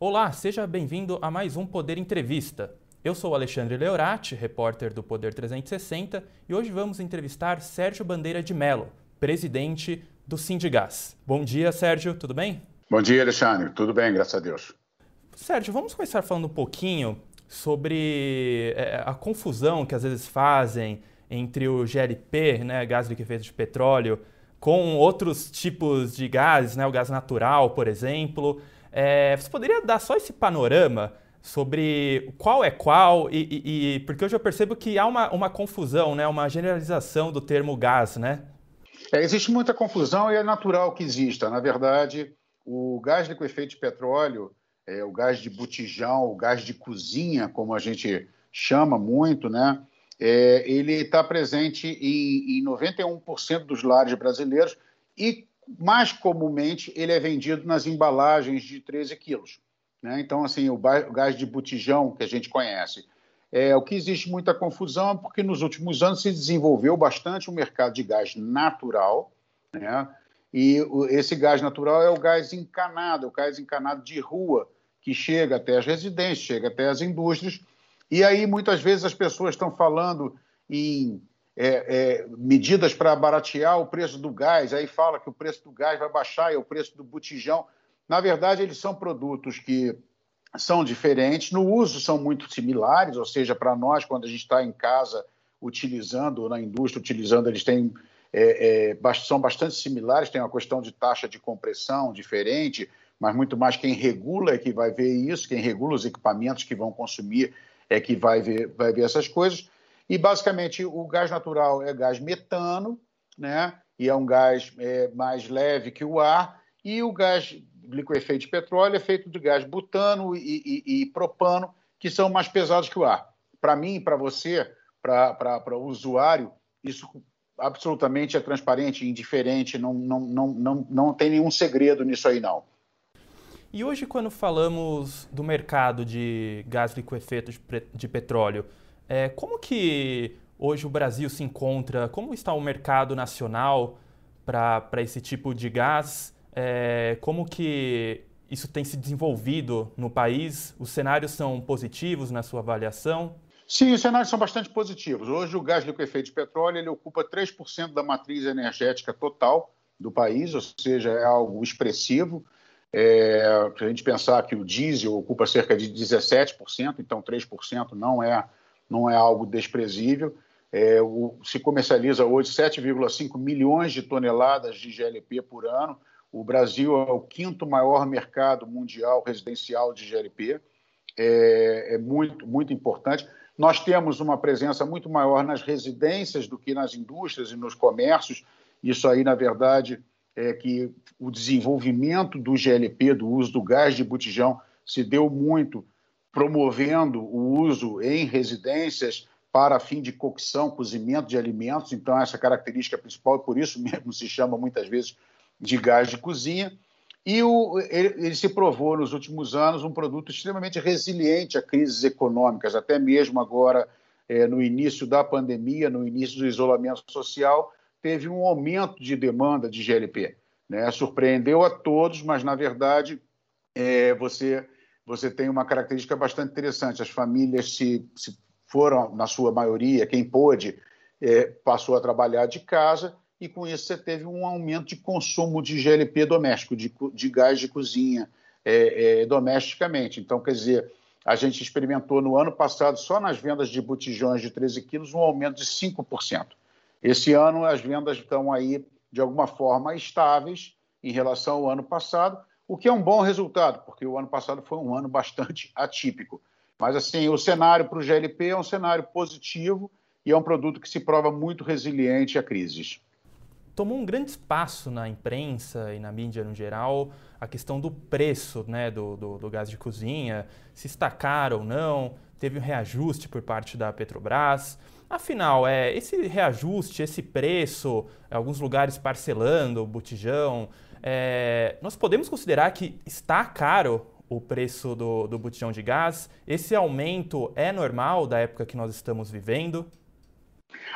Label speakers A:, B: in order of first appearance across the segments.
A: Olá, seja bem-vindo a mais um Poder Entrevista. Eu sou Alexandre Leorati, repórter do Poder 360, e hoje vamos entrevistar Sérgio Bandeira de Mello, presidente do Sindigás. Bom dia, Sérgio, tudo bem?
B: Bom dia, Alexandre. Tudo bem, graças a Deus.
A: Sérgio, vamos começar falando um pouquinho sobre é, a confusão que às vezes fazem entre o GLP, né, gás liquefeito de petróleo, com outros tipos de gases, né, o gás natural, por exemplo. É, você poderia dar só esse panorama sobre qual é qual e, e, e, porque hoje eu percebo que há uma, uma confusão, né, uma generalização do termo gás, né?
B: É, existe muita confusão e é natural que exista. Na verdade, o gás liquefeito de petróleo, é, o gás de botijão, o gás de cozinha, como a gente chama muito, né? É, ele está presente em, em 91% dos lares brasileiros e mais comumente ele é vendido nas embalagens de 13 quilos. Né? Então, assim, o gás de botijão que a gente conhece. É, o que existe muita confusão é porque nos últimos anos se desenvolveu bastante o mercado de gás natural, né? e esse gás natural é o gás encanado, o gás encanado de rua, que chega até as residências, chega até as indústrias, e aí muitas vezes as pessoas estão falando em é, é, medidas para baratear o preço do gás, aí fala que o preço do gás vai baixar e o preço do botijão. Na verdade, eles são produtos que são diferentes, no uso são muito similares, ou seja, para nós, quando a gente está em casa utilizando, ou na indústria utilizando, eles têm, é, é, são bastante similares, tem uma questão de taxa de compressão diferente, mas muito mais quem regula é que vai ver isso, quem regula os equipamentos que vão consumir é que vai ver, vai ver essas coisas. E basicamente o gás natural é gás metano, né? E é um gás é, mais leve que o ar. E o gás liquefeito de petróleo é feito de gás butano e, e, e propano, que são mais pesados que o ar. Para mim, para você, para o usuário, isso absolutamente é transparente, indiferente, não, não, não, não, não tem nenhum segredo nisso aí, não.
A: E hoje, quando falamos do mercado de gás liquefeito de, de petróleo, é, como que hoje o Brasil se encontra? Como está o mercado nacional para esse tipo de gás? É, como que isso tem se desenvolvido no país? Os cenários são positivos na sua avaliação?
B: Sim, os cenários são bastante positivos. Hoje o gás liquefeito de petróleo ele ocupa 3% da matriz energética total do país, ou seja, é algo expressivo. É, se a gente pensar que o diesel ocupa cerca de 17%, então 3% não é não é algo desprezível. É, o, se comercializa hoje 7,5 milhões de toneladas de GLP por ano. O Brasil é o quinto maior mercado mundial residencial de GLP. É, é muito, muito importante. Nós temos uma presença muito maior nas residências do que nas indústrias e nos comércios. Isso aí, na verdade, é que o desenvolvimento do GLP, do uso do gás de botijão, se deu muito promovendo o uso em residências para fim de cocção, cozimento de alimentos. Então, essa característica é principal e por isso mesmo se chama muitas vezes de gás de cozinha. E o, ele, ele, se provou nos últimos anos um produto extremamente resiliente a crises econômicas, até mesmo agora é, no início da pandemia, no início do isolamento social, teve um aumento de demanda de GLP. Né? Surpreendeu a todos, mas na verdade é, você você tem uma característica bastante interessante. As famílias se, se foram, na sua maioria, quem pôde, é, passou a trabalhar de casa e com isso você teve um aumento de consumo de GLP doméstico, de, de gás de cozinha é, é, domesticamente. Então, quer dizer, a gente experimentou no ano passado, só nas vendas de botijões de 13 quilos, um aumento de 5%. Esse ano as vendas estão aí, de alguma forma, estáveis em relação ao ano passado, o que é um bom resultado, porque o ano passado foi um ano bastante atípico. Mas, assim, o cenário para o GLP é um cenário positivo e é um produto que se prova muito resiliente a crises.
A: Tomou um grande espaço na imprensa e na mídia no geral a questão do preço né, do, do, do gás de cozinha, se está caro ou não, teve um reajuste por parte da Petrobras. Afinal, é, esse reajuste, esse preço, alguns lugares parcelando o botijão, é, nós podemos considerar que está caro o preço do, do botijão de gás? Esse aumento é normal da época que nós estamos vivendo?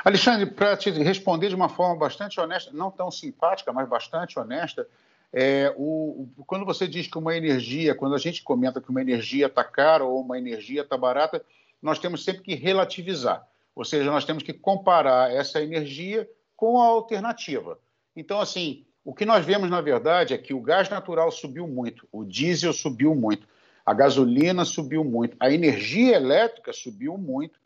B: Alexandre, para te responder de uma forma bastante honesta, não tão simpática, mas bastante honesta, é, o, o, quando você diz que uma energia, quando a gente comenta que uma energia está cara ou uma energia está barata, nós temos sempre que relativizar. Ou seja, nós temos que comparar essa energia com a alternativa. Então, assim, o que nós vemos, na verdade, é que o gás natural subiu muito, o diesel subiu muito, a gasolina subiu muito, a energia elétrica subiu muito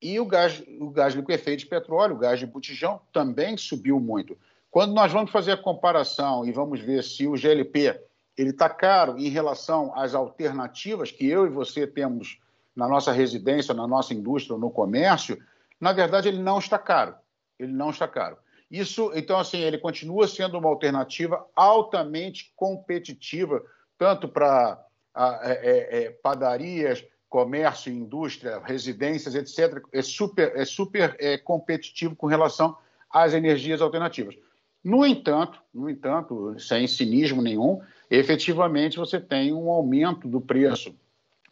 B: e o gás, o gás liquefeito de petróleo, o gás de botijão, também subiu muito. Quando nós vamos fazer a comparação e vamos ver se o GLP ele está caro em relação às alternativas que eu e você temos na nossa residência, na nossa indústria, no comércio, na verdade ele não está caro. Ele não está caro. Isso, então, assim, ele continua sendo uma alternativa altamente competitiva, tanto para é, é, é, padarias, comércio, indústria, residências, etc. É super, é super é, competitivo com relação às energias alternativas. No entanto, no entanto, sem cinismo nenhum, efetivamente você tem um aumento do preço.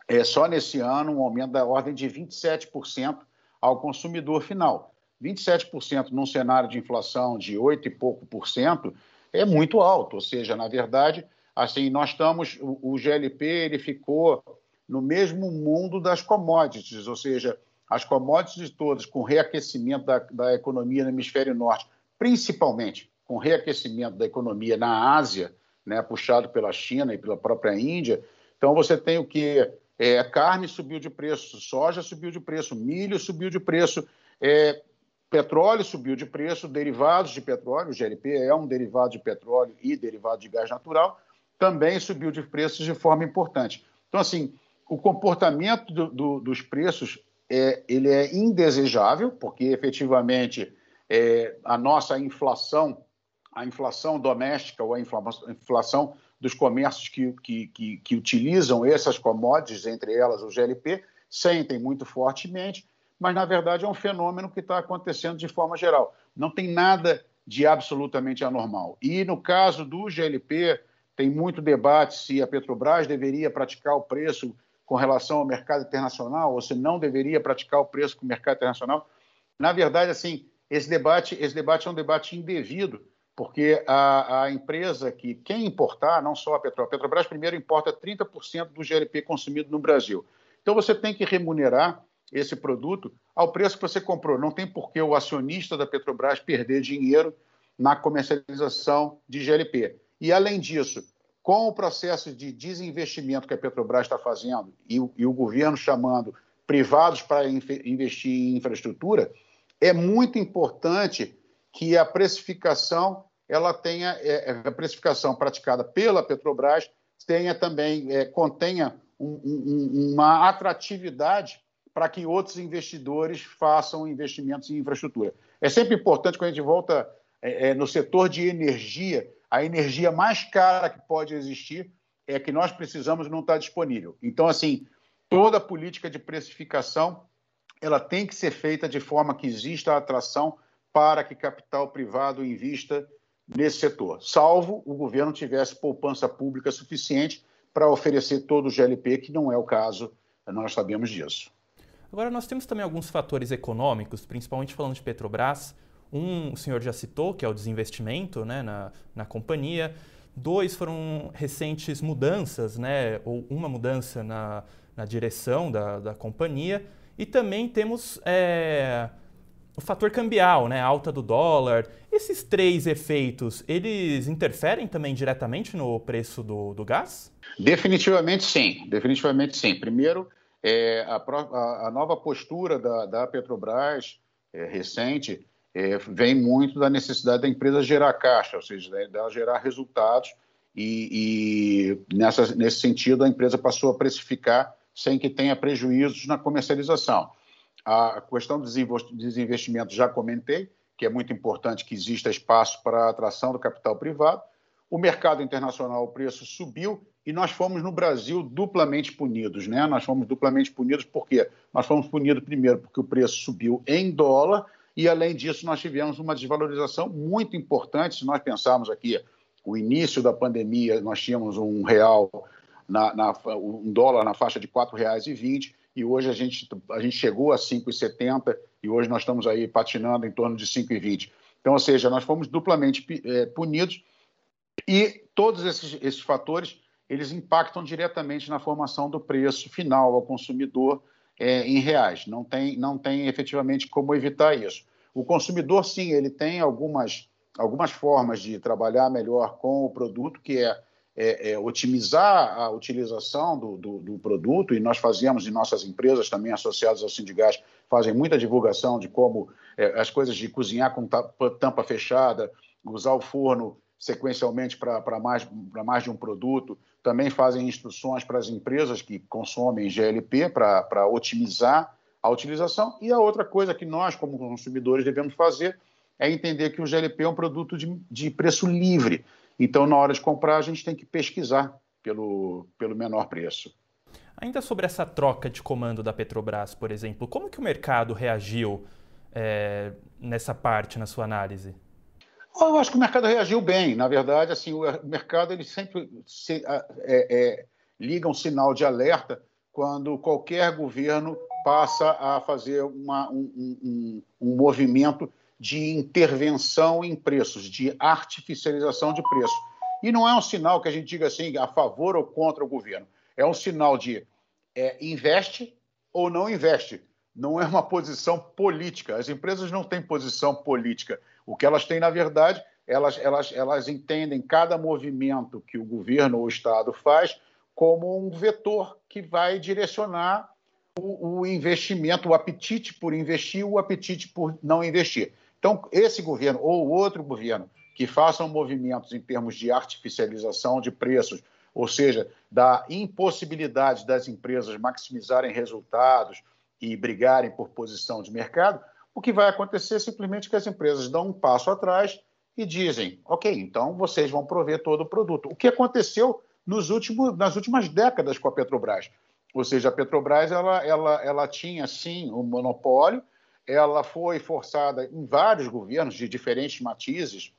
B: É, só nesse ano, um aumento da ordem de 27% ao consumidor final. 27% num cenário de inflação de 8 e pouco por cento é muito alto, ou seja, na verdade, assim, nós estamos, o, o GLP ele ficou no mesmo mundo das commodities, ou seja, as commodities todas com reaquecimento da, da economia no hemisfério norte, principalmente com reaquecimento da economia na Ásia, né, puxado pela China e pela própria Índia. Então você tem o que é, carne subiu de preço, soja subiu de preço, milho subiu de preço, é, petróleo subiu de preço, derivados de petróleo, o GLP é um derivado de petróleo e derivado de gás natural, também subiu de preços de forma importante. Então, assim, o comportamento do, do, dos preços é, ele é indesejável, porque efetivamente é, a nossa inflação a inflação doméstica ou a inflação dos comércios que, que, que, que utilizam essas commodities, entre elas o GLP, sentem muito fortemente, mas na verdade é um fenômeno que está acontecendo de forma geral. Não tem nada de absolutamente anormal. E no caso do GLP, tem muito debate se a Petrobras deveria praticar o preço com relação ao mercado internacional ou se não deveria praticar o preço com o mercado internacional. Na verdade, assim, esse debate, esse debate é um debate indevido, porque a, a, empresa que, quem importar, não só a Petrobras, a Petrobras primeiro importa 30% do GLP consumido no Brasil. Então você tem que remunerar esse produto ao preço que você comprou. Não tem por que o acionista da Petrobras perder dinheiro na comercialização de GLP. E além disso, com o processo de desinvestimento que a Petrobras está fazendo e o, e o governo chamando privados para investir em infraestrutura, é muito importante que a precificação ela tenha é, a precificação praticada pela Petrobras tenha também é, contenha um, um, uma atratividade para que outros investidores façam investimentos em infraestrutura. É sempre importante quando a gente volta é, é, no setor de energia, a energia mais cara que pode existir é que nós precisamos não está disponível. Então, assim, toda política de precificação ela tem que ser feita de forma que exista atração para que capital privado invista nesse setor, salvo o governo tivesse poupança pública suficiente para oferecer todo o GLP, que não é o caso, nós sabemos disso.
A: Agora, nós temos também alguns fatores econômicos, principalmente falando de Petrobras. Um, o senhor já citou, que é o desinvestimento né, na, na companhia. Dois, foram recentes mudanças, né, ou uma mudança na, na direção da, da companhia. E também temos é, o fator cambial, né, a alta do dólar, esses três efeitos, eles interferem também diretamente no preço do, do gás?
B: Definitivamente sim, definitivamente sim. Primeiro, é, a, a, a, nova postura da, da Petrobras é, recente é, vem muito da necessidade da empresa gerar caixa, ou seja, dela gerar resultados e, e nessa, nesse sentido a empresa passou a precificar sem que tenha prejuízos na comercialização. A questão do desinvestimento já comentei, que é muito importante que exista espaço para a atração do capital privado. O mercado internacional, o preço subiu e nós fomos no Brasil duplamente punidos, né? Nós fomos duplamente punidos porque nós fomos punidos primeiro porque o preço subiu em dólar e além disso nós tivemos uma desvalorização muito importante. Se nós pensarmos aqui o início da pandemia, nós tínhamos um real na, na um dólar na faixa de R$ 4,20 e hoje a gente, a gente chegou a 5,70 e hoje nós estamos aí patinando em torno de 5,20. Então, ou seja, nós fomos duplamente é, punidos E todos esses, esses fatores eles impactam diretamente na formação do preço final ao consumidor é, em reais. Não tem, não tem efetivamente como evitar isso. O consumidor, sim, ele tem algumas, algumas formas de trabalhar melhor com o produto, que é, é, é otimizar a utilização do, do, do, produto, e nós fazemos em nossas empresas também associadas ao Sindigás, fazem muita divulgação de como é, as coisas de cozinhar com tampa fechada, usar o forno sequencialmente para mais, mais de um produto, também fazem instruções para as empresas que consomem GLP para otimizar a utilização. E a outra coisa que nós, como consumidores, devemos fazer é entender que o GLP é um produto de, de preço livre. Então, na hora de comprar, a gente tem que pesquisar pelo, pelo menor preço.
A: Ainda sobre essa troca de comando da Petrobras, por exemplo, como que o mercado reagiu é, nessa parte, na sua análise?
B: Eu acho que o mercado reagiu bem. Na verdade, assim, o mercado ele sempre se, é, é, liga um sinal de alerta quando qualquer governo passa a fazer uma, um, um, um movimento de intervenção em preços, de artificialização de preço. E não é um sinal que a gente diga assim a favor ou contra o governo. É um sinal de é, investe ou não investe. Não é uma posição política. As empresas não têm posição política o que elas têm, na verdade, elas, elas, elas entendem cada movimento que o governo ou o Estado faz como um vetor que vai direcionar o, o investimento, o apetite por investir, o apetite por não investir. Então, esse governo ou outro governo que façam movimentos em termos de artificialização de preços, ou seja, da impossibilidade das empresas maximizarem resultados e brigarem por posição de mercado, o que vai acontecer é simplesmente que as empresas dão um passo atrás e dizem: ok, então vocês vão prover todo o produto. O que aconteceu nos últimos, nas últimas décadas com a Petrobras. Ou seja, a Petrobras ela, ela, ela tinha sim um monopólio, ela foi forçada em vários governos de diferentes matizes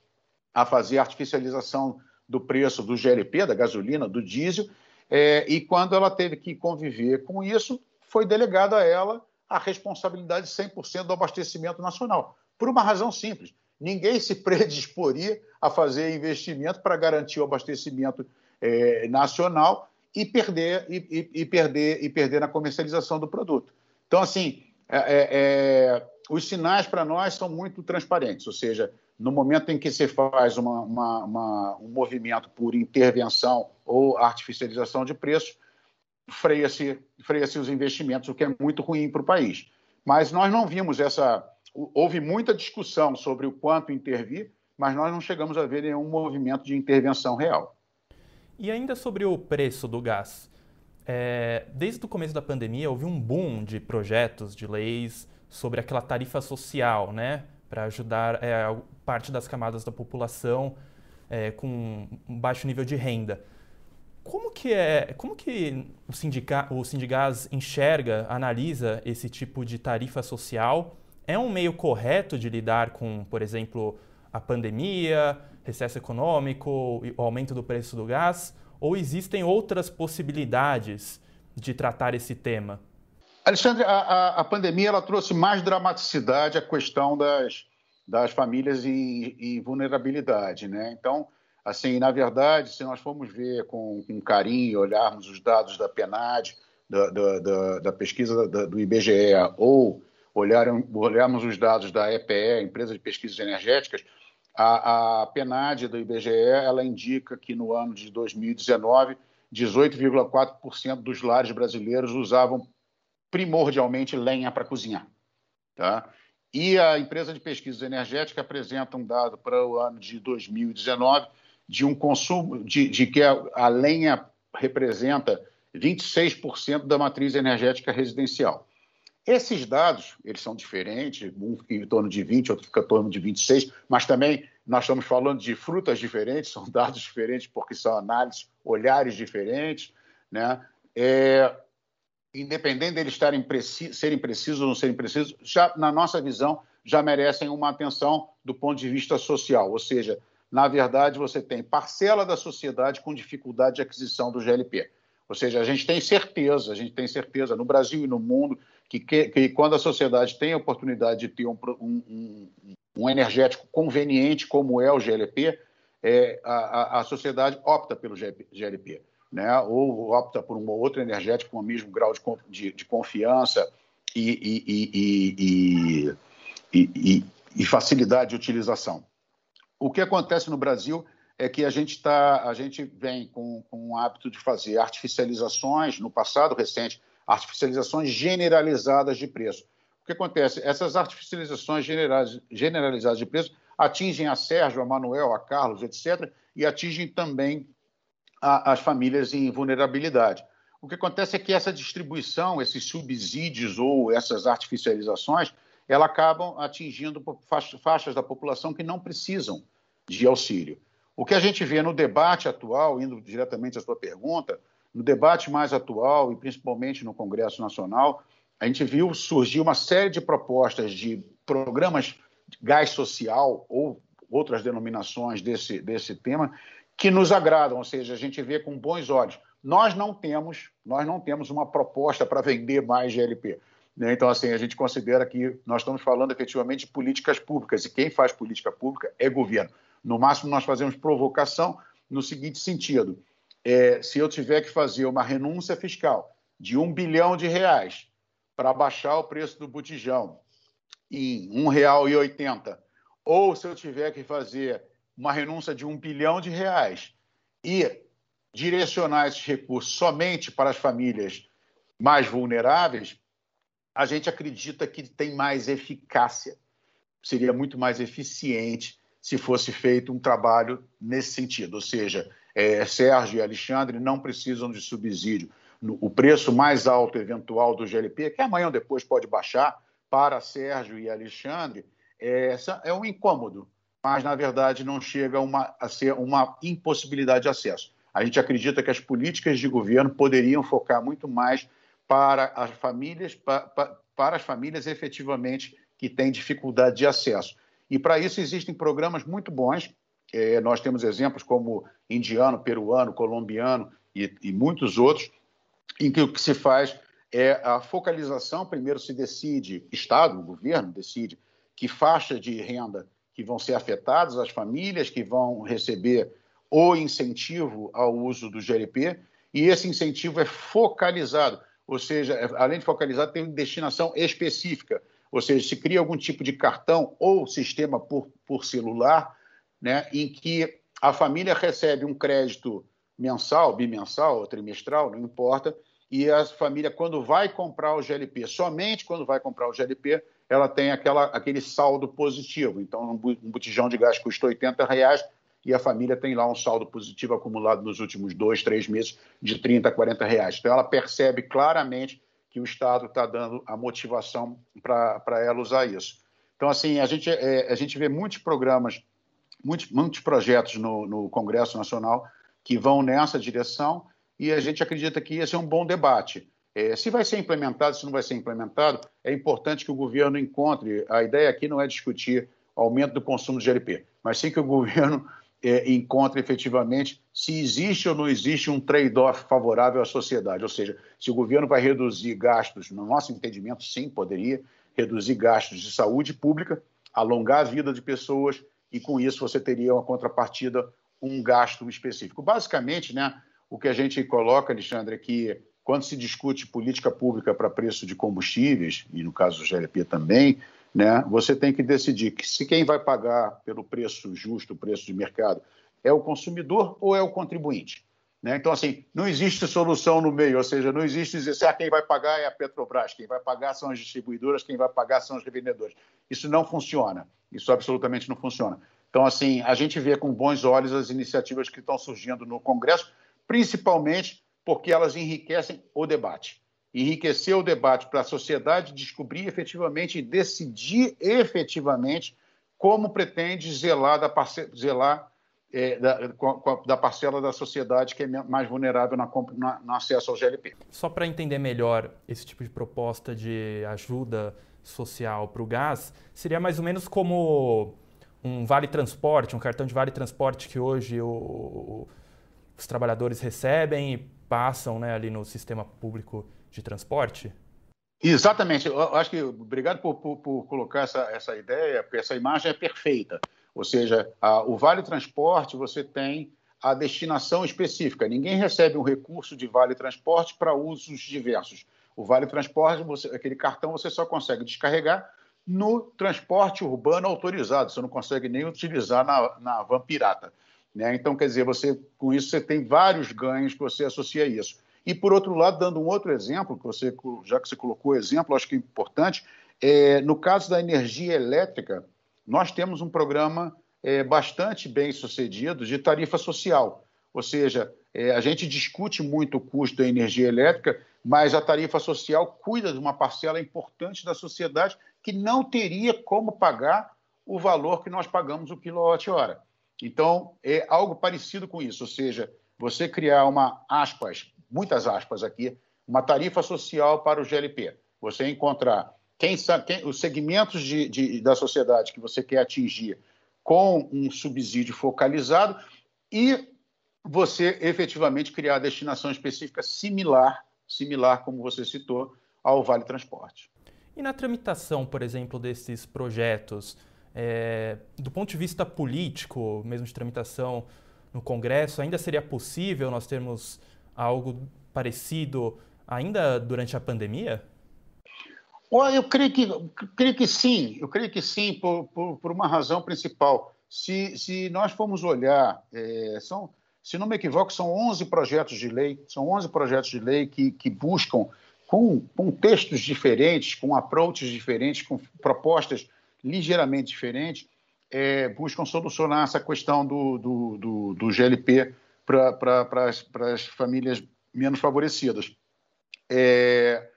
B: a fazer artificialização do preço do GLP, da gasolina, do diesel, é, e quando ela teve que conviver com isso, foi delegado a ela a responsabilidade 100% do abastecimento nacional. Por uma razão simples: ninguém se predisporia a fazer investimento para garantir o abastecimento é, nacional e perder, e, e, e, perder, e perder na comercialização do produto. Então, assim, é, é, é os sinais para nós são muito transparentes, ou seja, no momento em que se faz uma, uma, uma, um movimento por intervenção ou artificialização de preços, freia-se freia os investimentos, o que é muito ruim para o país. Mas nós não vimos essa. Houve muita discussão sobre o quanto intervir, mas nós não chegamos a ver nenhum movimento de intervenção real.
A: E ainda sobre o preço do gás. É, desde o começo da pandemia, houve um boom de projetos, de leis sobre aquela tarifa social, né? Para ajudar é, parte das camadas da população é, com um baixo nível de renda. Como que é, como que o, sindica, o Sindigás enxerga, analisa esse tipo de tarifa social? É um meio correto de lidar com, por exemplo, a pandemia, recesso econômico, o aumento do preço do gás? Ou existem outras possibilidades de tratar esse tema?
B: Alexandre, a, a, a pandemia ela trouxe mais dramaticidade à questão das, das famílias em, em vulnerabilidade, né? Então, Assim, na verdade, se nós formos ver com, com carinho, olharmos os dados da PNAD, da, da, da, da pesquisa do IBGE, ou olhar, olharmos os dados da EPE, Empresa de Pesquisas Energéticas, a, a PNAD do IBGE ela indica que no ano de 2019, 18,4% dos lares brasileiros usavam primordialmente lenha para cozinhar. Tá? E a empresa de pesquisa energética apresenta um dado para o ano de 2019 de um consumo, de, de que a, a lenha representa 26% da matriz energética residencial. Esses dados, eles são diferentes, um fica em torno de 20, outro fica em torno de 26, mas também nós estamos falando de frutas diferentes, são dados diferentes porque são análises, olhares diferentes, né? É, independente deles estarem preci serem precisos ou não serem precisos, já na nossa visão já merecem uma atenção do ponto de vista social, ou seja, na verdade, você tem parcela da sociedade com dificuldade de aquisição do GLP. Ou seja, a gente tem certeza, a gente tem certeza no Brasil e no mundo que, que, que quando a sociedade tem a oportunidade de ter um, um, um, energético conveniente como é o GLP, é, a, a sociedade opta pelo GLP, né? ou opta por um outro energético com o mesmo grau de, de, de confiança e, e, e, e, facilidade de utilização. O que acontece no Brasil é que a gente, tá, a gente vem com, com o hábito de fazer artificializações, no passado recente, artificializações generalizadas de preço. O que acontece? Essas artificializações generalizadas de preço atingem a Sérgio, a Manuel, a Carlos, etc., e atingem também a, as famílias em vulnerabilidade. O que acontece é que essa distribuição, esses subsídios ou essas artificializações, elas acabam atingindo faixas da população que não precisam de auxílio. O que a gente vê no debate atual, indo diretamente à sua pergunta, no debate mais atual e principalmente no Congresso Nacional, a gente viu surgir uma série de propostas de programas de gás social ou outras denominações desse, desse tema que nos agradam, ou seja, a gente vê com bons olhos. Nós não temos, nós não temos uma proposta para vender mais GLP. Né? Então, assim, a gente considera que nós estamos falando efetivamente de políticas públicas, e quem faz política pública é governo. No máximo, nós fazemos provocação no seguinte sentido: é, se eu tiver que fazer uma renúncia fiscal de um bilhão de reais para baixar o preço do botijão em R$ 1,80, ou se eu tiver que fazer uma renúncia de um bilhão de reais e direcionar esses recursos somente para as famílias mais vulneráveis, a gente acredita que tem mais eficácia, seria muito mais eficiente se fosse feito um trabalho nesse sentido, ou seja, é, Sérgio e Alexandre não precisam de subsídio. O preço mais alto eventual do GLP, que amanhã ou depois pode baixar, para Sérgio e Alexandre, é, é um incômodo, mas na verdade não chega uma, a ser uma impossibilidade de acesso. A gente acredita que as políticas de governo poderiam focar muito mais para as famílias, para, para as famílias efetivamente que têm dificuldade de acesso. E para isso existem programas muito bons. É, nós temos exemplos como indiano, peruano, colombiano e, e muitos outros, em que o que se faz é a focalização. Primeiro se decide, Estado, o governo decide que faixa de renda que vão ser afetadas, as famílias que vão receber o incentivo ao uso do GLP, e esse incentivo é focalizado, ou seja, é, além de focalizado, tem destinação específica, ou seja, se cria algum tipo de cartão ou sistema por, por celular, né, em que a família recebe um crédito mensal, bimensal ou trimestral, não importa, e a família, quando vai comprar o GLP, somente quando vai comprar o GLP, ela tem aquela, aquele saldo positivo. Então, um botijão de gás custa 80 reais, e a família tem lá um saldo positivo acumulado nos últimos dois, três meses de 30, 40 reais. Então, ela percebe claramente que o Estado está dando a motivação para ela usar isso. Então, assim, a gente, é, a gente vê muitos programas, muitos, muitos projetos no, no Congresso Nacional que vão nessa direção e a gente acredita que ia ser um bom debate. É, se vai ser implementado, se não vai ser implementado, é importante que o governo encontre. A ideia aqui não é discutir aumento do consumo de GLP, mas sim que o governo é, encontre efetivamente se existe ou não existe um trade-off favorável à sociedade. Ou seja, se o governo vai reduzir gastos, no nosso entendimento, sim, poderia reduzir gastos de saúde pública, alongar a vida de pessoas e, com isso, você teria uma contrapartida, um gasto específico. Basicamente, né, o que a gente coloca, Alexandre, é que quando se discute política pública para preço de combustíveis, e no caso do GLP também, né, você tem que decidir que se quem vai pagar pelo preço justo, o preço de mercado, é o consumidor ou é o contribuinte. Né? Então, assim, não existe solução no meio, ou seja, não existe dizer assim, ah, quem vai pagar é a Petrobras, quem vai pagar são as distribuidoras, quem vai pagar são os revendedores. Isso não funciona, isso absolutamente não funciona. Então, assim, a gente vê com bons olhos as iniciativas que estão surgindo no Congresso, principalmente porque elas enriquecem o debate enriquecer o debate para a sociedade descobrir efetivamente e decidir efetivamente como pretende zelar da, parce zelar, é, da, da, parcela da sociedade que é mais vulnerável na, na, no acesso ao GLP.
A: Só para entender melhor esse tipo de proposta de ajuda social para o gás, seria mais ou menos como um vale transporte, um cartão de vale transporte que hoje o, os trabalhadores recebem e passam né, ali no sistema público de transporte?
B: Exatamente. Eu acho que obrigado por, por, por colocar essa, essa ideia, porque essa imagem é perfeita. Ou seja, a, o Vale Transporte você tem a destinação específica. Ninguém recebe um recurso de Vale Transporte para usos diversos. O Vale Transporte, você, aquele cartão você só consegue descarregar no transporte urbano autorizado. Você não consegue nem utilizar na, na van pirata. Né? Então, quer dizer, você com isso você tem vários ganhos que você associa a isso. E, por outro lado, dando um outro exemplo, que você, já que você colocou o exemplo, acho que é importante, é, no caso da energia elétrica, nós temos um programa é, bastante bem sucedido de tarifa social. Ou seja, é, a gente discute muito o custo da energia elétrica, mas a tarifa social cuida de uma parcela importante da sociedade que não teria como pagar o valor que nós pagamos o quilowatt-hora. Então, é algo parecido com isso, ou seja, você criar uma, aspas, muitas aspas aqui, uma tarifa social para o GLP. Você encontrar quem, quem, os segmentos de, de, da sociedade que você quer atingir com um subsídio focalizado e você efetivamente criar a destinação específica similar, similar como você citou, ao Vale Transporte.
A: E na tramitação, por exemplo, desses projetos, é, do ponto de vista político, mesmo de tramitação no Congresso, ainda seria possível nós termos algo parecido ainda durante a pandemia?
B: Olha, eu creio que, creio que sim, eu creio que sim, por, por, por uma razão principal. Se, se nós formos olhar, é, são, se não me equivoco, são 11 projetos de lei, são 11 projetos de lei que, que buscam, com, com textos diferentes, com approaches diferentes, com propostas ligeiramente diferentes, é, buscam solucionar essa questão do, do, do, do GLP para as famílias menos favorecidas. É,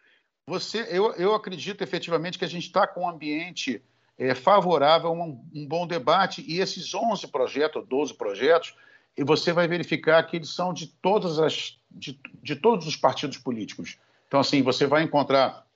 B: você, eu, eu acredito efetivamente que a gente está com um ambiente é, favorável a um, um, bom debate e esses 11 projetos, 12 projetos, e você vai verificar que eles são de todas as de, de todos os partidos políticos. Então assim, você vai encontrar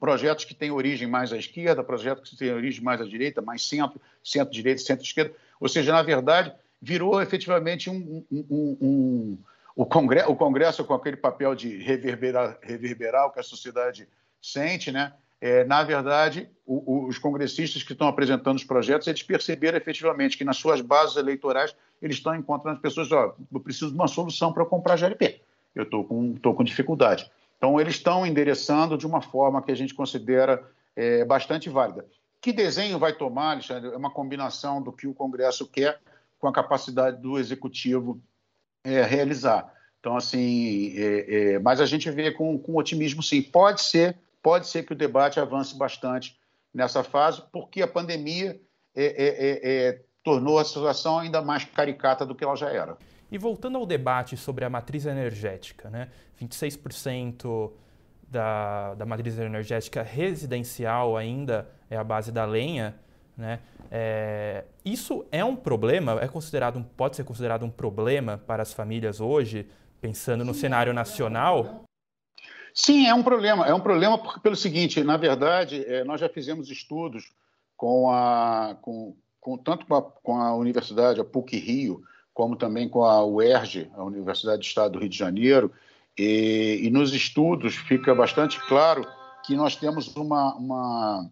B: projetos que têm origem mais à esquerda, projetos que têm origem mais à direita, mais centro, centro-direita, centro-esquerda. Ou seja, na verdade, virou efetivamente um, um, um o Congresso, o Congresso com aquele papel de reverberar, reverberar o que a sociedade sente, né? É, na verdade, o, o, os congressistas que estão apresentando os projetos, eles perceberam efetivamente que nas suas bases eleitorais eles estão encontrando pessoas, ó, eu preciso de uma solução para comprar GLP, eu estou com, tô com dificuldade. Então, eles estão endereçando de uma forma que a gente considera é, bastante válida. Que desenho vai tomar, Alexandre? É uma combinação do que o Congresso quer com a capacidade do Executivo é, realizar. Então, assim, é, é, mas a gente vê com, com otimismo, sim. Pode ser, pode ser que o debate avance bastante nessa fase, porque a pandemia é, é, é, tornou a situação ainda mais caricata do que ela já era.
A: E voltando ao debate sobre a matriz energética, né? 26% da, da matriz energética residencial ainda é a base da lenha, né? É, isso é um problema? É considerado um, pode ser considerado um problema para as famílias hoje, pensando no cenário nacional?
B: Sim, é um problema. É um problema porque, pelo seguinte, na verdade, é, nós já fizemos estudos com a, com, com tanto com a, com a, Universidade, a PUC Rio, como também com a UERJ, a Universidade do Estado do Rio de Janeiro, e, e nos estudos fica bastante claro que nós temos uma, uma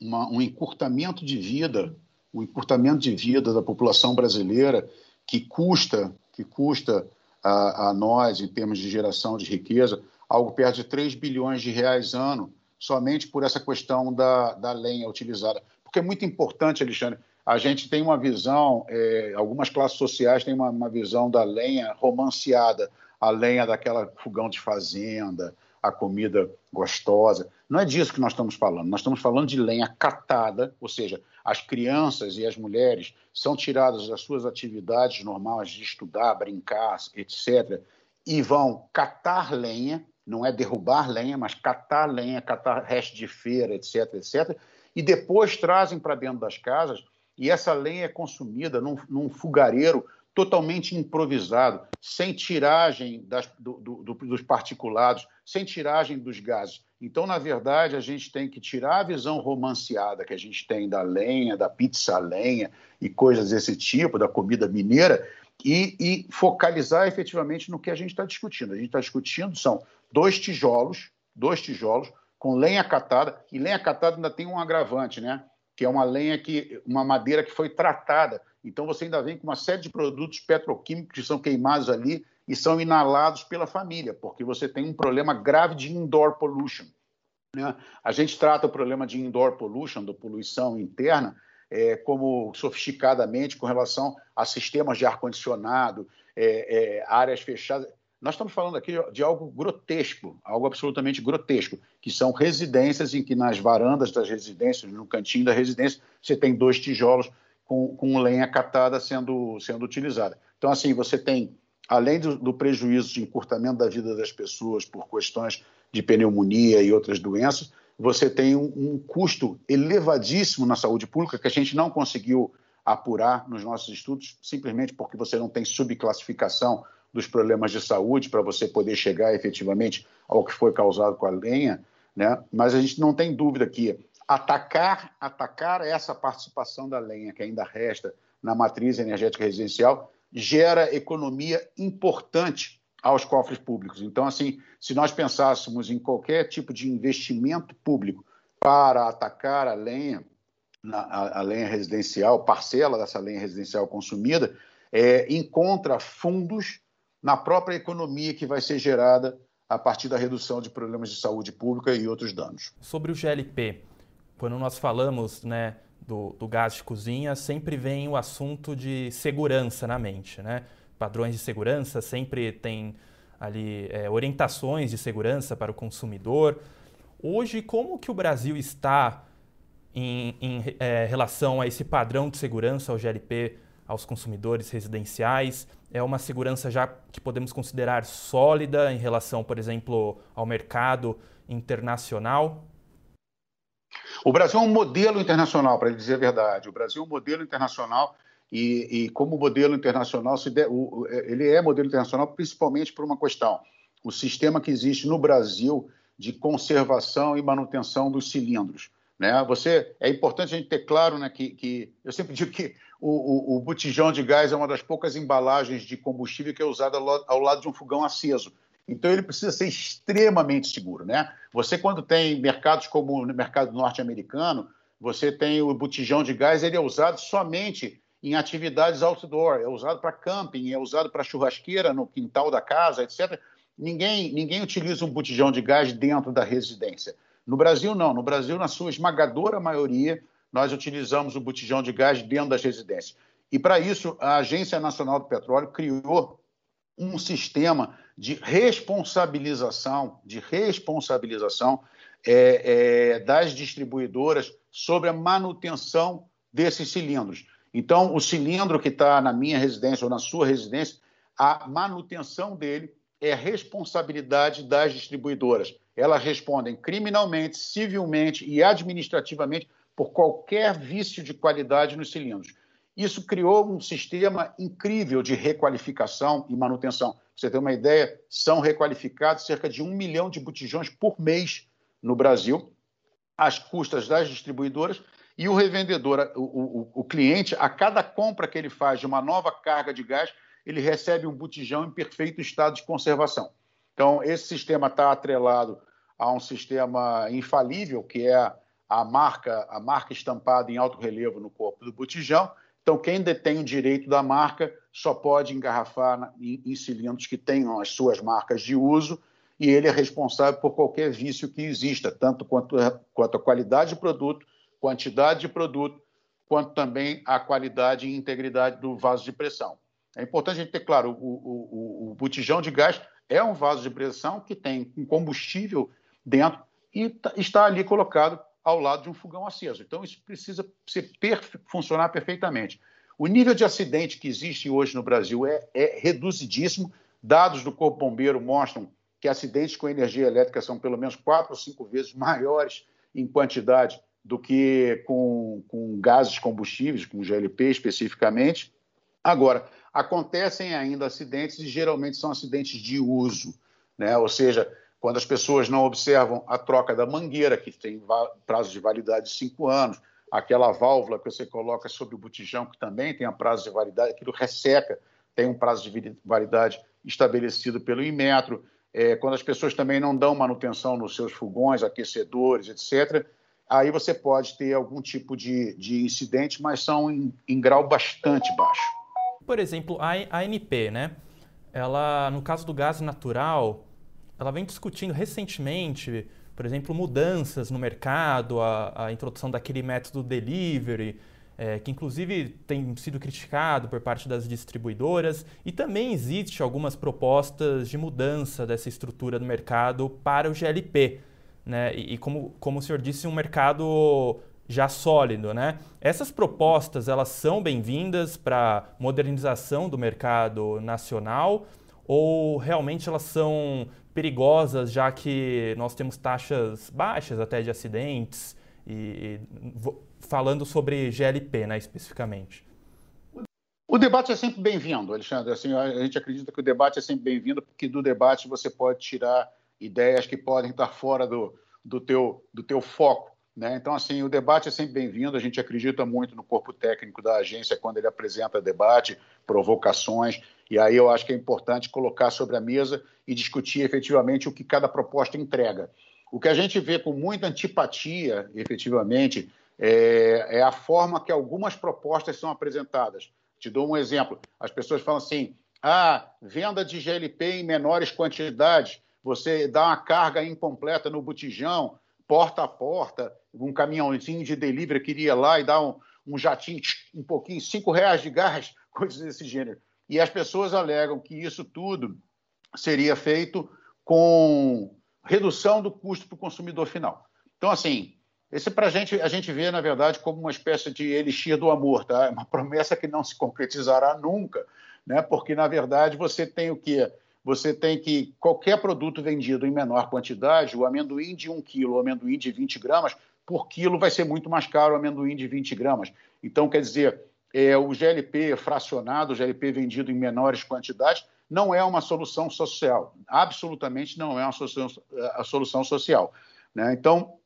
B: uma, um encurtamento de vida, um encurtamento de vida da população brasileira que custa, que custa a, a nós, em termos de geração de riqueza, algo perto de 3 bilhões de reais ano, somente por essa questão da, da lenha utilizada. Porque é muito importante, Alexandre, a gente tem uma visão, é, algumas classes sociais têm uma, uma, visão da lenha romanceada, a lenha daquela fogão de fazenda, a comida gostosa. Não é disso que nós estamos falando. Nós estamos falando de lenha catada, ou seja, as crianças e as mulheres são tiradas das suas atividades normais de estudar, brincar, etc., e vão catar lenha, não é derrubar lenha, mas catar lenha, catar resto de feira, etc., etc., e depois trazem para dentro das casas, e essa lenha é consumida num, num fogareiro totalmente improvisado, sem tiragem das, do, do, dos particulados, sem tiragem dos gases. Então, na verdade, a gente tem que tirar a visão romanceada que a gente tem da lenha, da pizza a lenha e coisas desse tipo, da comida mineira, e, e focalizar efetivamente no que a gente está discutindo. A gente está discutindo são dois tijolos, dois tijolos com lenha catada, e lenha catada ainda tem um agravante, né? que é uma lenha que, uma madeira que foi tratada. Então você ainda vem com uma série de produtos petroquímicos que são queimados ali e são inalados pela família, porque você tem um problema grave de indoor pollution. Né? A gente trata o problema de indoor pollution, da poluição interna, é, como sofisticadamente com relação a sistemas de ar-condicionado, é, é, áreas fechadas. Nós estamos falando aqui de algo grotesco, algo absolutamente grotesco, que são residências em que nas varandas das residências, no cantinho da residência, você tem dois tijolos com, com lenha catada sendo, sendo utilizada. Então, assim, você tem, além do, do prejuízo de encurtamento da vida das pessoas por questões de pneumonia e outras doenças, você tem um, um custo elevadíssimo na saúde pública que a gente não conseguiu apurar nos nossos estudos, simplesmente porque você não tem subclassificação dos problemas de saúde para você poder chegar efetivamente ao que foi causado com a lenha, né? Mas a gente não tem dúvida que atacar, atacar essa participação da lenha que ainda resta na matriz energética residencial gera economia importante aos cofres públicos. Então, assim, se nós pensássemos em qualquer tipo de investimento público para atacar a lenha, a, a lenha residencial, parcela dessa lenha residencial consumida, é, encontra fundos na própria economia que vai ser gerada a partir da redução de problemas de saúde pública e outros danos.
A: Sobre o GLP, quando nós falamos né, do, do gás de cozinha, sempre vem o assunto de segurança na mente. Né? Padrões de segurança sempre tem ali é, orientações de segurança para o consumidor. Hoje, como que o Brasil está em, em é, relação a esse padrão de segurança, ao GLP, aos consumidores residenciais? É uma segurança já que podemos considerar sólida em relação, por exemplo, ao mercado internacional?
B: O Brasil é um modelo internacional, para dizer a verdade. O Brasil é um modelo internacional e, e como modelo internacional, ele é modelo internacional principalmente por uma questão: o sistema que existe no Brasil de conservação e manutenção dos cilindros. Né? Você é importante a gente ter claro né, que, que eu sempre digo que o, o, o, botijão de gás é uma das poucas embalagens de combustível que é usada ao, ao lado de um fogão aceso. Então ele precisa ser extremamente seguro, né? Você quando tem mercados como o mercado norte-americano, você tem o botijão de gás, ele é usado somente em atividades outdoor, é usado para camping, é usado para churrasqueira no quintal da casa, etc. Ninguém, ninguém utiliza um botijão de gás dentro da residência. No Brasil, não. No Brasil, na sua esmagadora maioria, nós utilizamos o botijão de gás dentro das residências. E, para isso, a Agência Nacional do Petróleo criou um sistema de responsabilização, de responsabilização é, é, das distribuidoras sobre a manutenção desses cilindros. Então, o cilindro que está na minha residência ou na sua residência, a manutenção dele é responsabilidade das distribuidoras. Elas respondem criminalmente, civilmente e administrativamente por qualquer vício de qualidade nos cilindros. Isso criou um sistema incrível de requalificação e manutenção. Pra você ter uma ideia, são requalificados cerca de um milhão de botijões por mês no Brasil, às custas das distribuidoras, e o revendedor, o, o, o cliente, a cada compra que ele faz de uma nova carga de gás, ele recebe um botijão em perfeito estado de conservação. Então, esse sistema está atrelado a um sistema infalível, que é a marca, a marca estampada em alto relevo no corpo do botijão. Então, quem detém o direito da marca só pode engarrafar em, cilindros que tenham as suas marcas de uso e ele é responsável por qualquer vício que exista, tanto quanto, quanto a qualidade de produto, quantidade de produto, quanto também a qualidade e integridade do vaso de pressão. É importante a gente ter claro, o, o, o, botijão de gás é um vaso de pressão que tem um combustível dentro e tá, está ali colocado ao lado de um fogão aceso. Então, isso precisa ser funcionar perfeitamente. O nível de acidente que existe hoje no Brasil é, é reduzidíssimo. Dados do Corpo Bombeiro mostram que acidentes com energia elétrica são pelo menos quatro ou cinco vezes maiores em quantidade do que com, com gases combustíveis, com GLP especificamente. Agora, acontecem ainda acidentes e geralmente são acidentes de uso, né? ou seja, quando as pessoas não observam a troca da mangueira, que tem prazo de validade de cinco anos, aquela válvula que você coloca sobre o botijão, que também tem a prazo de validade, aquilo resseca, tem um prazo de validade estabelecido pelo Inmetro. É, quando as pessoas também não dão manutenção nos seus fogões, aquecedores, etc., aí você pode ter algum tipo de, de incidente, mas são em, em grau bastante baixo.
A: Por exemplo, a ANP, né? Ela, no caso do gás natural, ela vem discutindo recentemente, por exemplo, mudanças no mercado, a, a introdução daquele método delivery, é, que inclusive tem sido criticado por parte das distribuidoras, e também existe algumas propostas de mudança dessa estrutura do mercado para o GLP. Né? E, e como, como o senhor disse, um mercado já sólido, né? Essas propostas elas são bem-vindas para modernização do mercado nacional ou realmente elas são perigosas já que nós temos taxas baixas até de acidentes e, falando sobre GLP, né, especificamente?
B: O debate é sempre bem-vindo, Alexandre. Assim, a gente acredita que o debate é sempre bem-vindo, porque do debate você pode tirar ideias que podem estar fora do, do, teu, do teu foco. Né? Então, assim, o debate é sempre bem-vindo. A gente acredita muito no corpo técnico da agência quando ele apresenta debate, provocações. E aí eu acho que é importante colocar sobre a mesa e discutir efetivamente o que cada proposta entrega. O que a gente vê com muita antipatia, efetivamente, é, é a forma que algumas propostas são apresentadas. Te dou um exemplo. As pessoas falam assim: ah, venda de GLP em menores quantidades, você dá uma carga incompleta no botijão, porta a porta, um caminhãozinho de delivery queria lá e dar um, um jatinho, um pouquinho, cinco reais de gás, coisas desse gênero. E as pessoas alegam que isso tudo seria feito com redução do custo para o consumidor final. Então, assim, esse para a gente, a gente vê, na verdade, como uma espécie de elixir do amor, tá? É uma promessa que não se concretizará nunca, né? Porque, na verdade, você tem o quê? Você tem que qualquer produto vendido em menor quantidade, o amendoim de 1 quilo, o amendoim de 20 gramas, por quilo vai ser muito mais caro o amendoim de 20 gramas. Então, quer dizer, é, o GLP fracionado, o GLP vendido em menores quantidades, não é uma solução social. Absolutamente não é uma solução, a solução social. Né? Então,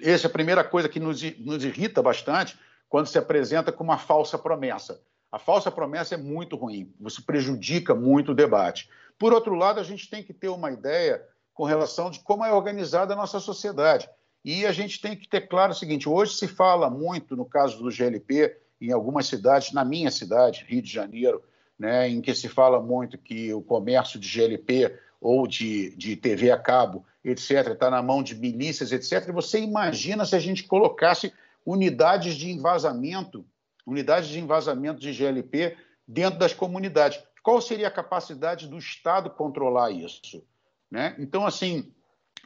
B: essa é a primeira coisa que nos, nos irrita bastante quando se apresenta com uma falsa promessa. A falsa promessa é muito ruim, você prejudica muito o debate. Por outro lado, a gente tem que ter uma ideia com relação de como é organizada a nossa sociedade. E a gente tem que ter claro o seguinte: hoje se fala muito, no caso do GLP, em algumas cidades, na minha cidade, Rio de Janeiro, né, em que se fala muito que o comércio de GLP ou de, de TV a cabo etc., está na mão de milícias, etc. Você imagina se a gente colocasse unidades de envasamento, unidades de envasamento de GLP dentro das comunidades. Qual seria a capacidade do Estado controlar isso? Né? Então, assim,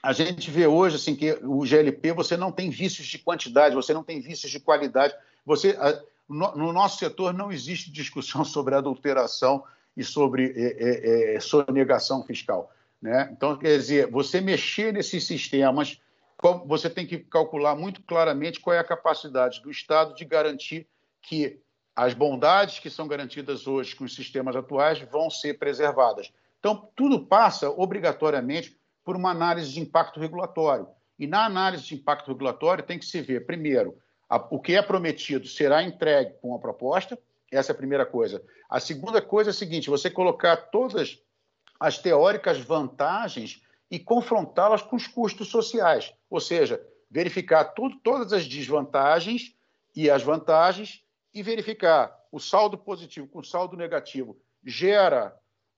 B: a gente vê hoje assim, que o GLP você não tem vícios de quantidade, você não tem vícios de qualidade. Você, no nosso setor não existe discussão sobre adulteração e sobre é, é, é, sonegação fiscal. Né? Então, quer dizer, você mexer nesses sistemas, você tem que calcular muito claramente qual é a capacidade do Estado de garantir que as bondades que são garantidas hoje com os sistemas atuais vão ser preservadas. Então, tudo passa obrigatoriamente por uma análise de impacto regulatório. E na análise de impacto regulatório tem que se ver, primeiro, o que é prometido será entregue com a proposta, essa é a primeira coisa. A segunda coisa é a seguinte: você colocar todas as teóricas vantagens e confrontá-las com os custos sociais, ou seja, verificar tudo, todas as desvantagens e as vantagens e verificar o saldo positivo com o saldo negativo gera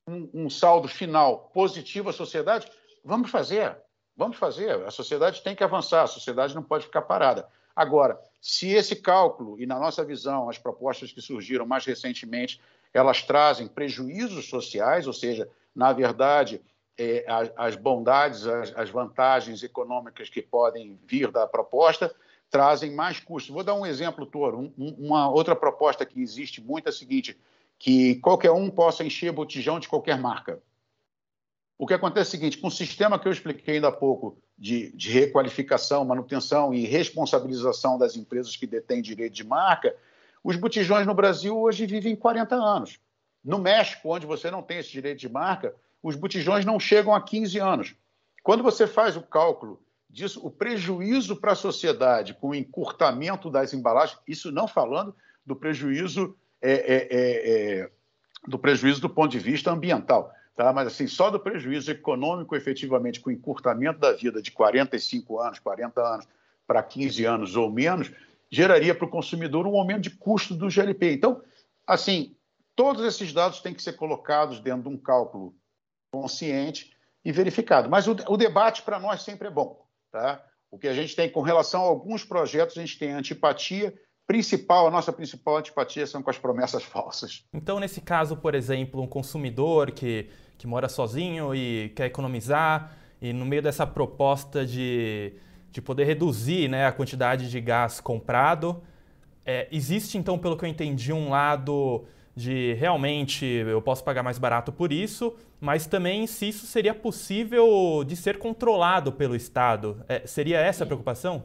B: um, um saldo final positivo à sociedade, vamos fazer, vamos fazer. A sociedade tem que avançar, a sociedade não pode ficar parada. Agora, se esse cálculo, e na nossa visão, as propostas que surgiram mais recentemente, elas trazem prejuízos sociais, ou seja, na verdade, é, as bondades, as, as, vantagens econômicas que podem vir da proposta trazem mais custos. Vou dar um exemplo, Toro. Um, uma outra proposta que existe muito é a seguinte, que qualquer um possa encher botijão de qualquer marca. O que acontece é o seguinte, com o sistema que eu expliquei ainda há pouco de, de requalificação, manutenção e responsabilização das empresas que detêm direito de marca, os botijões no Brasil hoje vivem 40 anos. No México, onde você não tem esse direito de marca, os botijões não chegam a 15 anos. Quando você faz o cálculo disso, o prejuízo para a sociedade com o encurtamento das embalagens, isso não falando do prejuízo é, é, é, é, do prejuízo do ponto de vista ambiental, tá? Mas assim, só do prejuízo econômico, efetivamente, com o encurtamento da vida de 45 anos, 40 anos, para 15 anos ou menos, geraria para o consumidor um aumento de custo do GLP. Então, assim, todos esses dados têm que ser colocados dentro de um cálculo consciente e verificado. Mas o, o debate para nós sempre é bom. Tá? O que a gente tem com relação a alguns projetos, a gente tem antipatia principal, a nossa principal antipatia são com as promessas falsas.
A: Então, nesse caso, por exemplo, um consumidor que, que mora sozinho e quer economizar, e no meio dessa proposta de, de poder reduzir né, a quantidade de gás comprado, é, existe então, pelo que eu entendi, um lado de realmente eu posso pagar mais barato por isso, mas também se isso seria possível de ser controlado pelo Estado. É, seria essa a preocupação?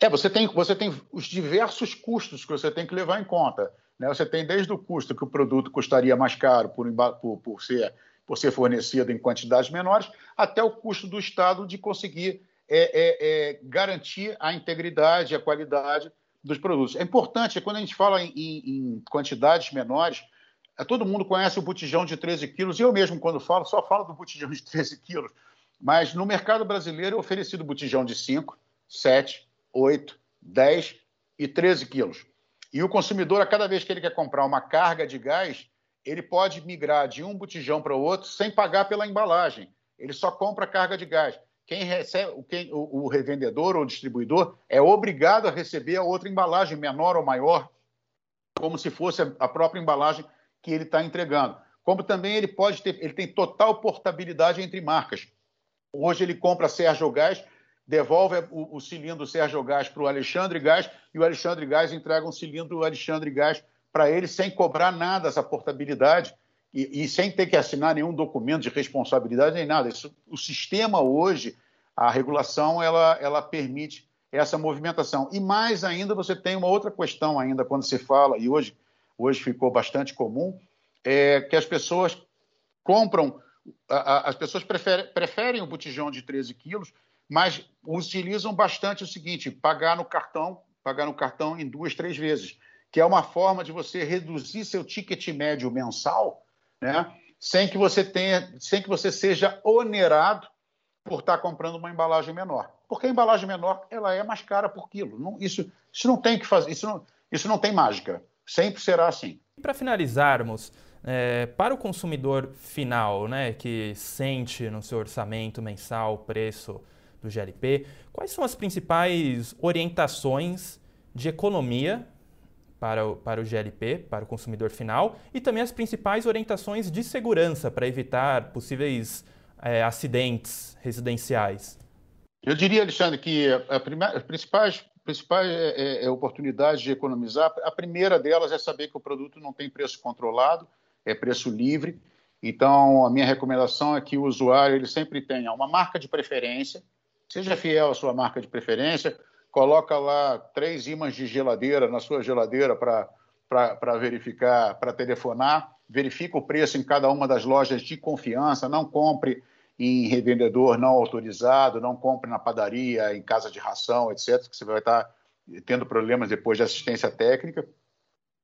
B: É, você tem, você tem os diversos custos que você tem que levar em conta. Né? Você tem desde o custo que o produto custaria mais caro por, por, por, ser, por ser fornecido em quantidades menores, até o custo do Estado de conseguir é, é, é, garantir a integridade e a qualidade dos produtos. É importante, quando a gente fala em, em quantidades menores, é, todo mundo conhece o botijão de 13 quilos, e eu mesmo, quando falo, só falo do botijão de 13 quilos. Mas no mercado brasileiro é oferecido botijão de 5, 7, 8, 10 e 13 quilos. E o consumidor, a cada vez que ele quer comprar uma carga de gás, ele pode migrar de um botijão para o outro sem pagar pela embalagem. Ele só compra carga de gás. Quem recebe, quem, o, o revendedor ou distribuidor é obrigado a receber a outra embalagem, menor ou maior, como se fosse a própria embalagem que ele está entregando. Como também ele pode ter, ele tem total portabilidade entre marcas. Hoje ele compra Sérgio Gás devolve o, o cilindro Sérgio Gás para o Alexandre Gás e o Alexandre Gás entrega um cilindro Alexandre Gás para ele sem cobrar nada essa portabilidade e, e, sem ter que assinar nenhum documento de responsabilidade nem nada. Isso, o sistema hoje, a regulação, ela, ela permite essa movimentação. E mais ainda, você tem uma outra questão ainda quando se fala, e hoje, hoje ficou bastante comum, é que as pessoas compram, a, a, as pessoas preferem, preferem o botijão de 13 quilos mas utilizam bastante o seguinte: pagar no cartão, pagar no cartão em duas, três vezes, que é uma forma de você reduzir seu ticket médio mensal, né? Sem que você tenha, sem que você seja onerado por estar comprando uma embalagem menor. Porque a embalagem menor ela é mais cara por quilo. Não, isso, isso não tem que fazer, isso não, isso não tem mágica. Sempre será assim.
A: Para finalizarmos, é, para o consumidor final, né, que sente no seu orçamento mensal o preço do GLP, quais são as principais orientações de economia para o, para o GLP, para o consumidor final, e também as principais orientações de segurança para evitar possíveis é, acidentes residenciais?
B: Eu diria, Alexandre, que as principais, principais é, é, oportunidades de economizar, a primeira delas é saber que o produto não tem preço controlado, é preço livre. Então, a minha recomendação é que o usuário ele sempre tenha uma marca de preferência, Seja fiel à sua marca de preferência, coloca lá três ímãs de geladeira na sua geladeira para verificar, para telefonar, verifica o preço em cada uma das lojas de confiança, não compre em revendedor não autorizado, não compre na padaria, em casa de ração, etc., que você vai estar tendo problemas depois de assistência técnica.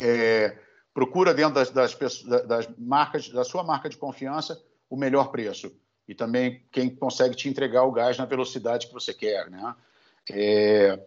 B: É, procura dentro das, das, das, marcas, da sua marca de confiança, o melhor preço e também quem consegue te entregar o gás na velocidade que você quer. Né? É,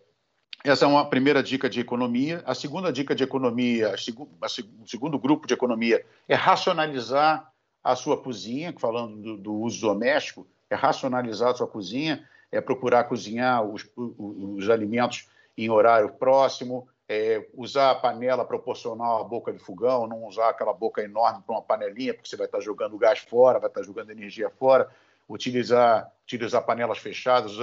B: essa é uma primeira dica de economia. A segunda dica de economia, o segundo grupo de economia é racionalizar a sua cozinha, falando do, do, uso doméstico, é racionalizar a sua cozinha, é procurar cozinhar os, os, os alimentos em horário próximo, é, usar a panela proporcional à boca de fogão, não usar aquela boca enorme para uma panelinha, porque você vai estar jogando gás fora, vai estar jogando energia fora, utilizar, utilizar panelas fechadas,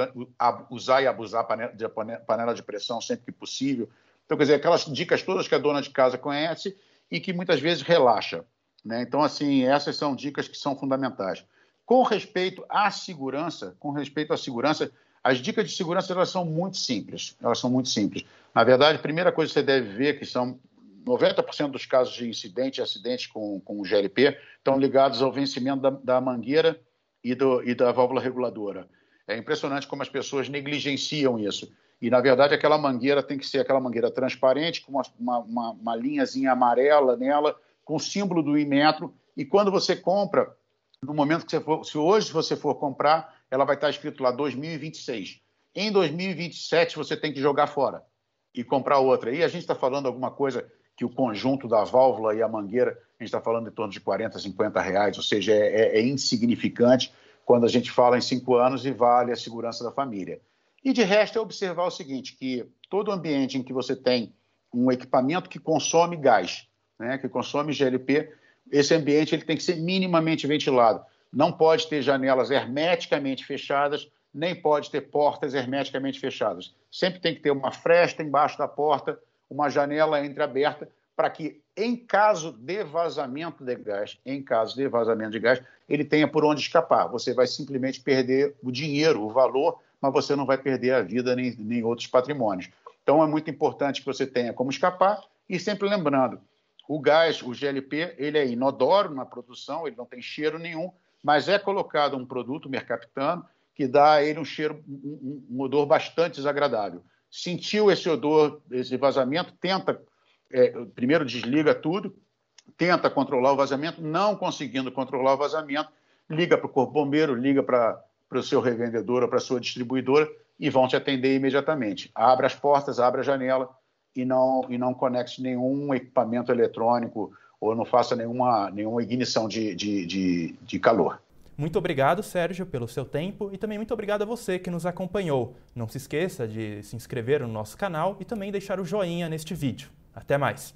B: usar e abusar de panela de pressão sempre que possível. Então, quer dizer, aquelas dicas todas que a dona de casa conhece e que muitas vezes relaxa. Né? Então, assim, essas são dicas que são fundamentais. Com respeito à segurança, com respeito à segurança, as dicas de segurança elas são muito simples. Elas são muito simples. Na verdade, a primeira coisa que você deve ver que são 90% dos casos de incidente e acidente com, com o GLP estão ligados ao vencimento da, da mangueira e, do, e da válvula reguladora. É impressionante como as pessoas negligenciam isso. E, na verdade, aquela mangueira tem que ser aquela mangueira transparente, com uma, uma, uma linhazinha amarela nela, com o símbolo do Imetro. E quando você compra, no momento que você for, se hoje você for comprar, ela vai estar escrito lá 2026. Em 2027 você tem que jogar fora e comprar outra. E a gente está falando alguma coisa que o conjunto da válvula e a mangueira, a gente está falando em torno de 40, 50 reais, ou seja, é, é, é insignificante quando a gente fala em cinco anos e vale a segurança da família. E de resto é observar o seguinte, que todo ambiente em que você tem um equipamento que consome gás, né, que consome GLP, esse ambiente ele tem que ser minimamente ventilado. Não pode ter janelas hermeticamente fechadas, nem pode ter portas hermeticamente fechadas. Sempre tem que ter uma fresta embaixo da porta, uma janela entreaberta, para que, em caso de vazamento de gás, em caso de vazamento de gás, ele tenha por onde escapar. Você vai simplesmente perder o dinheiro, o valor, mas você não vai perder a vida nem, nem outros patrimônios. Então, é muito importante que você tenha como escapar e sempre lembrando, o gás, o GLP, ele é inodoro na produção, ele não tem cheiro nenhum, mas é colocado um produto mercaptano que dá a ele um cheiro, um, um odor bastante desagradável. Sentiu esse odor, esse vazamento, tenta, é, primeiro desliga tudo, tenta controlar o vazamento, não conseguindo controlar o vazamento, liga para o corpo bombeiro, liga para o seu revendedor ou para a sua distribuidora e vão te atender imediatamente. Abra as portas, abra a janela e não, e não conecte nenhum equipamento eletrônico ou não faça nenhuma, nenhuma ignição de, de, de, de calor.
A: Muito obrigado, Sérgio, pelo seu tempo e também muito obrigado a você que nos acompanhou. Não se esqueça de se inscrever no nosso canal e também deixar o joinha neste vídeo. Até mais!